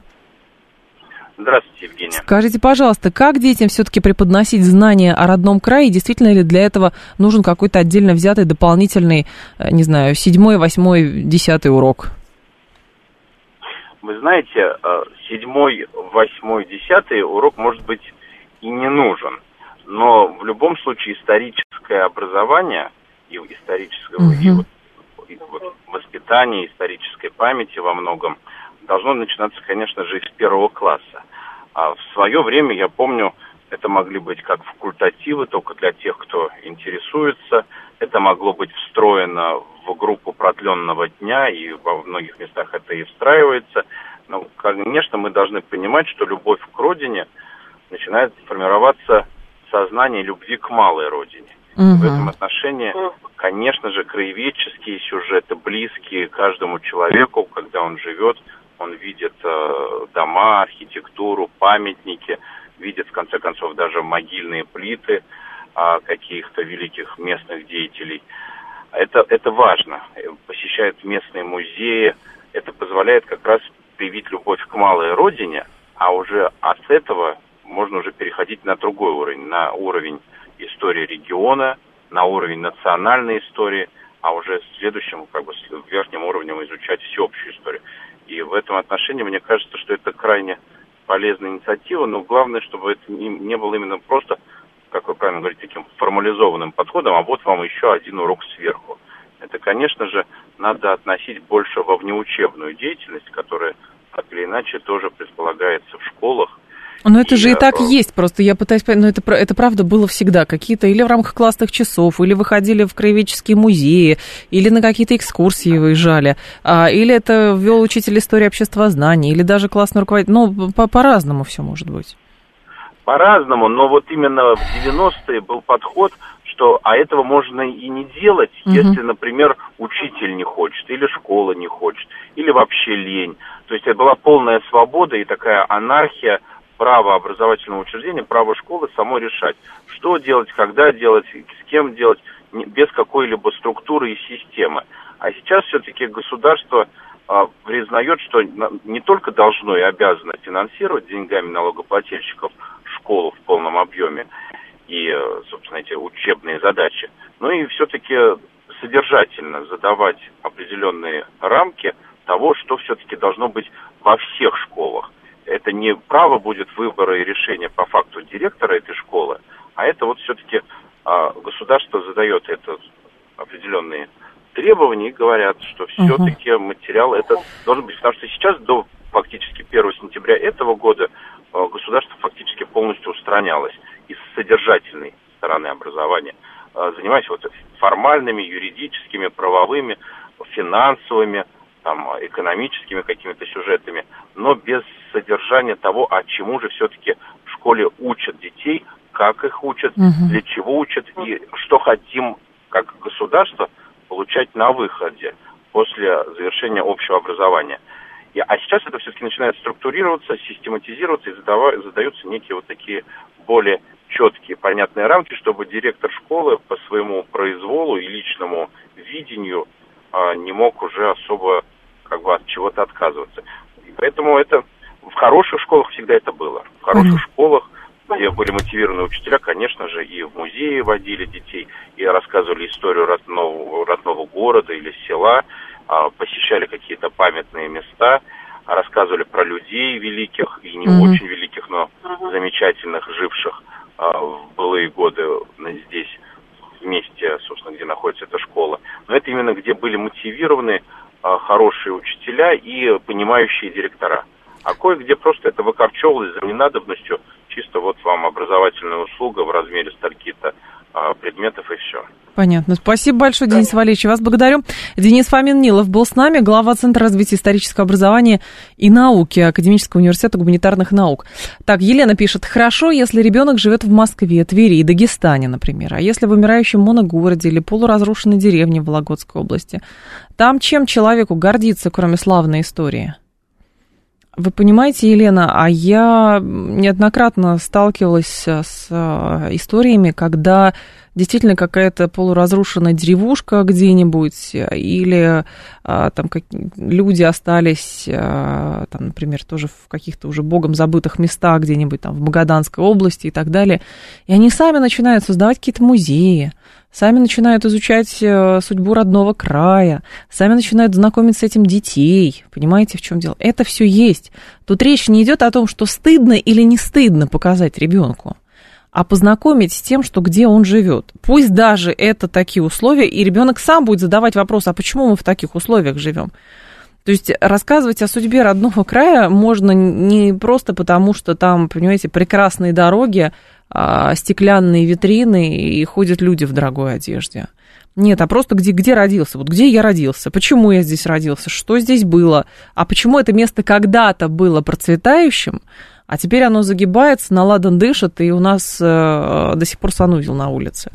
Здравствуйте, Евгения. Скажите, пожалуйста, как детям все-таки преподносить знания о родном крае? Действительно ли для этого нужен какой-то отдельно взятый дополнительный, э, не знаю, седьмой, восьмой, десятый урок? Вы знаете, э, седьмой, восьмой, десятый урок, может быть, и не нужен. Но в любом случае историческое образование и историческое угу. и вот, и вот воспитание исторической памяти во многом должно начинаться, конечно же, из первого класса. А в свое время, я помню, это могли быть как факультативы, только для тех, кто интересуется. Это могло быть встроено в группу продленного дня, и во многих местах это и встраивается. Но, конечно, мы должны понимать, что любовь к родине начинает формироваться сознание любви к малой родине. Угу. В этом отношении, конечно же, краеведческие сюжеты близкие каждому человеку, когда он живет он видит э, дома, архитектуру, памятники, видит, в конце концов, даже могильные плиты э, каких-то великих местных деятелей. Это, это важно. Посещает местные музеи. Это позволяет как раз привить любовь к малой родине, а уже от этого можно уже переходить на другой уровень, на уровень истории региона, на уровень национальной истории, а уже следующим, как бы, верхним уровнем изучать всеобщую историю. И в этом отношении мне кажется, что это крайне полезная инициатива, но главное, чтобы это не было именно просто, как вы правильно говорите, таким формализованным подходом, а вот вам еще один урок сверху. Это, конечно же, надо относить больше во внеучебную деятельность, которая так или иначе тоже предполагается в школах, но это же и так есть, просто я пытаюсь понять, но это, это правда было всегда. Какие-то или в рамках классных часов, или выходили в краеведческие музеи, или на какие-то экскурсии выезжали, а, или это вел учитель истории обществознания, или даже классный руководитель. Ну, по- по-разному все может быть. По-разному, но вот именно в 90-е был подход, что а этого можно и не делать, угу. если, например, учитель не хочет, или школа не хочет, или вообще лень. То есть это была полная свобода и такая анархия право образовательного учреждения, право школы само решать, что делать, когда делать, с кем делать, без какой-либо структуры и системы. А сейчас все-таки государство а, признает, что не только должно и обязано финансировать деньгами налогоплательщиков школу в полном объеме и, э, собственно, эти учебные задачи, но и все-таки содержательно задавать определенные рамки того, что все-таки должно быть во всех школах это не право будет выбора и решения по факту директора этой школы, а это вот все-таки а, государство задает это определенные требования и говорят, что все-таки материал это должен быть. Потому что сейчас до фактически 1 сентября этого года а, государство фактически полностью устранялось из содержательной стороны образования, а, занимаясь вот формальными, юридическими, правовыми, финансовыми, там, экономическими какими-то сюжетами, но без содержания того, а чему же все-таки в школе учат детей, как их учат, угу. для чего учат и что хотим как государство получать на выходе после завершения общего образования. И, а сейчас это все-таки начинает структурироваться, систематизироваться и задава, задаются некие вот такие более четкие, понятные рамки, чтобы директор школы по своему произволу и личному видению а, не мог уже особо как бы от чего-то отказываться. И поэтому это в хороших школах всегда это было. В хороших mm-hmm. школах, где были мотивированы учителя, конечно же, и в музеи водили детей, и рассказывали историю родного, родного города или села, а, посещали какие-то памятные места, рассказывали про людей великих и не mm-hmm. очень великих, но mm-hmm. замечательных, живших а, в былые годы здесь, в месте, собственно, где находится эта школа. Но это именно где были мотивированы хорошие учителя и понимающие директора. А кое-где просто это выкорчевывалось за ненадобностью, вот вам образовательная услуга в размере стальки-то а, предметов и все. Понятно. Спасибо большое, Денис да. Валерьевич. Вас благодарю. Денис Фомин Нилов был с нами, глава Центра развития исторического образования и науки Академического университета гуманитарных наук. Так, Елена пишет, хорошо, если ребенок живет в Москве, Твери и Дагестане, например, а если в умирающем моногороде или полуразрушенной деревне в Вологодской области, там чем человеку гордиться, кроме славной истории? Вы понимаете, Елена, а я неоднократно сталкивалась с э, историями, когда действительно какая-то полуразрушенная деревушка где-нибудь, или а, там как, люди остались, а, там, например, тоже в каких-то уже богом забытых местах где-нибудь там в Магаданской области и так далее, и они сами начинают создавать какие-то музеи, сами начинают изучать э, судьбу родного края, сами начинают знакомить с этим детей. Понимаете, в чем дело? Это все есть. Тут речь не идет о том, что стыдно или не стыдно показать ребенку, а познакомить с тем, что где он живет. Пусть даже это такие условия, и ребенок сам будет задавать вопрос, а почему мы в таких условиях живем? То есть рассказывать о судьбе родного края можно не просто потому, что там, понимаете, прекрасные дороги, а, стеклянные витрины и ходят люди в дорогой одежде. Нет, а просто где, где родился, вот где я родился, почему я здесь родился, что здесь было, а почему это место когда-то было процветающим, а теперь оно загибается, наладан дышит, и у нас э, до сих пор санузел на улице.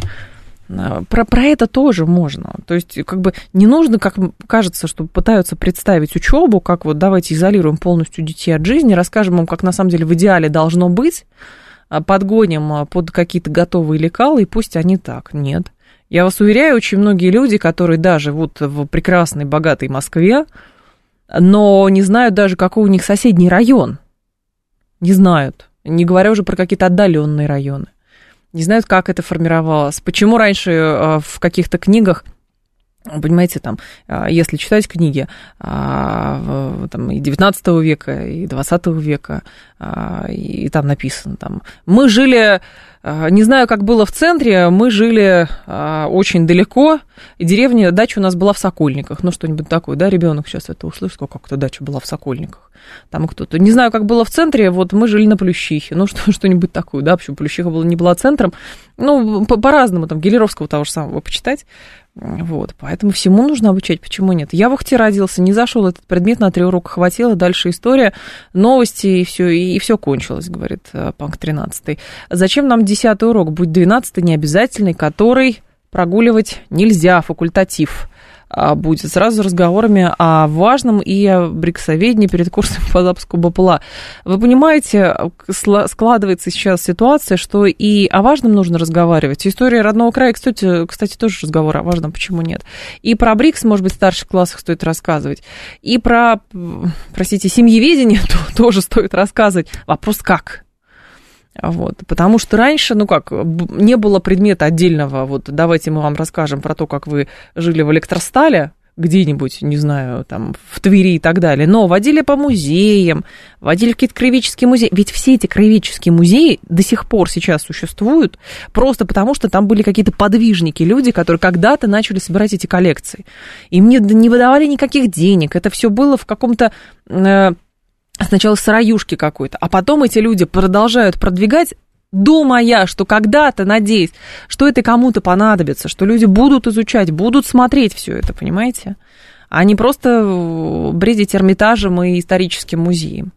Э, про, про это тоже можно. То есть, как бы не нужно, как кажется, что пытаются представить учебу, как вот давайте изолируем полностью детей от жизни, расскажем им, как на самом деле в идеале должно быть, а, подгоним а, под какие-то готовые лекалы, и пусть они так. Нет. Я вас уверяю, очень многие люди, которые даже вот в прекрасной, богатой Москве, но не знают даже, какой у них соседний район. Не знают. Не говоря уже про какие-то отдаленные районы. Не знают, как это формировалось. Почему раньше э, в каких-то книгах Понимаете, там, э, если читать книги там, и 19 века, и 20 века, и там написано, там, мы жили а, не знаю, как было в центре, мы жили а, очень далеко, и деревня, дача у нас была в Сокольниках, ну что-нибудь такое, да, ребенок сейчас это услышит, как-то дача была в Сокольниках, там кто-то, не знаю, как было в центре, вот мы жили на Плющихе, ну что, что-нибудь такое, да, почему Плющиха была, не была центром, ну, по-разному, там, Гелеровского того же самого почитать, вот, поэтому всему нужно обучать, почему нет? Я в Ухте родился, не зашел этот предмет, на три урока хватило, дальше история, новости, и все, и, и все кончилось, говорит э, Панк 13. Зачем нам десятый урок, будь двенадцатый необязательный, который прогуливать нельзя, факультатив? А, будет сразу разговорами о важном и о бриксоведении перед курсом по запуску БПЛА. Вы понимаете, складывается сейчас ситуация, что и о важном нужно разговаривать. История родного края, кстати, кстати, тоже разговор о важном, почему нет. И про БРИКС, может быть, в старших классах стоит рассказывать. И про, простите, семьеведение тоже стоит рассказывать. Вопрос как? Вот, потому что раньше, ну как, не было предмета отдельного, вот давайте мы вам расскажем про то, как вы жили в электростале, где-нибудь, не знаю, там, в Твери и так далее, но водили по музеям, водили в какие-то краеведческие музеи. Ведь все эти краеведческие музеи до сих пор сейчас существуют, просто потому что там были какие-то подвижники, люди, которые когда-то начали собирать эти коллекции. Им не, не выдавали никаких денег, это все было в каком-то э, сначала сыроюшки какой-то, а потом эти люди продолжают продвигать думая, что когда-то, надеюсь, что это кому-то понадобится, что люди будут изучать, будут смотреть все это, понимаете? А не просто бредить Эрмитажем и историческим музеем.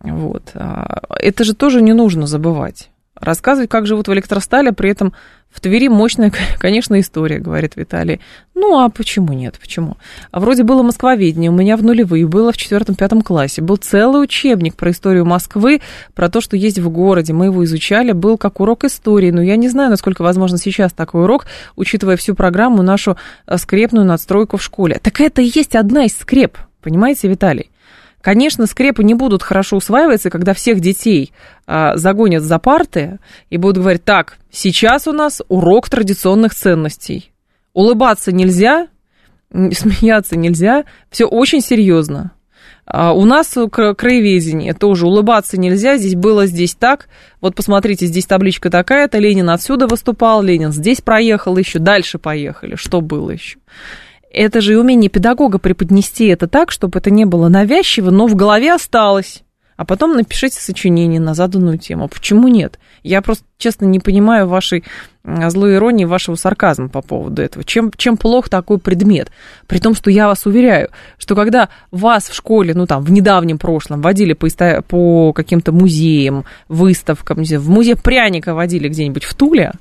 Вот. А это же тоже не нужно забывать. Рассказывать, как живут в электростале, при этом в Твери мощная, конечно, история, говорит Виталий. Ну, а почему нет? Почему? А вроде было москвоведение, у меня в нулевые, было в четвертом-пятом классе. Был целый учебник про историю Москвы, про то, что есть в городе. Мы его изучали, был как урок истории. Но я не знаю, насколько возможно сейчас такой урок, учитывая всю программу, нашу э, скрепную надстройку в школе. Так это и есть одна из скреп, понимаете, Виталий? Конечно, скрепы не будут хорошо усваиваться, когда всех детей а, загонят за парты и будут говорить, так, сейчас у нас урок традиционных ценностей. Улыбаться нельзя, смеяться нельзя, все очень серьезно. А у нас краеведение тоже улыбаться нельзя, здесь было, здесь так. Вот посмотрите, здесь табличка такая-то, Ленин отсюда выступал, Ленин здесь проехал еще, дальше поехали, что было еще это же умение педагога преподнести это так, чтобы это не было навязчиво, но в голове осталось. А потом напишите сочинение на заданную тему. Почему нет? Я просто, честно, не понимаю вашей злой иронии, вашего сарказма по поводу этого. Чем, чем плох такой предмет? При том, что я вас уверяю, что когда вас в школе, ну там, в недавнем прошлом водили по, по каким-то музеям, выставкам, в музей пряника водили где-нибудь в Туле,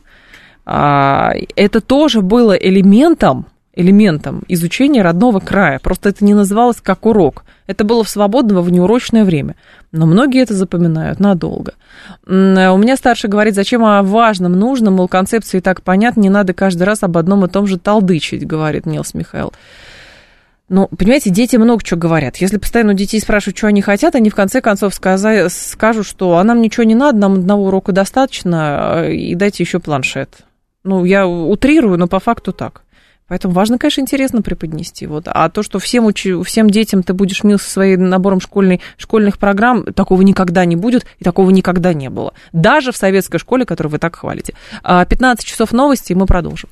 а, это тоже было элементом элементом изучения родного края. Просто это не называлось как урок. Это было в свободное, в неурочное время. Но многие это запоминают надолго. У меня старший говорит, зачем о важном, нужном, мол, концепции так понятно, не надо каждый раз об одном и том же толдычить, говорит Нилс Михаил. Ну, понимаете, дети много чего говорят. Если постоянно у детей спрашивают, что они хотят, они в конце концов скажут, что а нам ничего не надо, нам одного урока достаточно, э, и дайте еще планшет. Ну, я утрирую, но по факту так. Поэтому важно, конечно, интересно преподнести. Вот. А то, что всем, уч... всем детям ты будешь мил со своим набором школьной... школьных программ, такого никогда не будет, и такого никогда не было. Даже в советской школе, которую вы так хвалите. 15 а, часов новости, и мы продолжим.